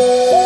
Oh.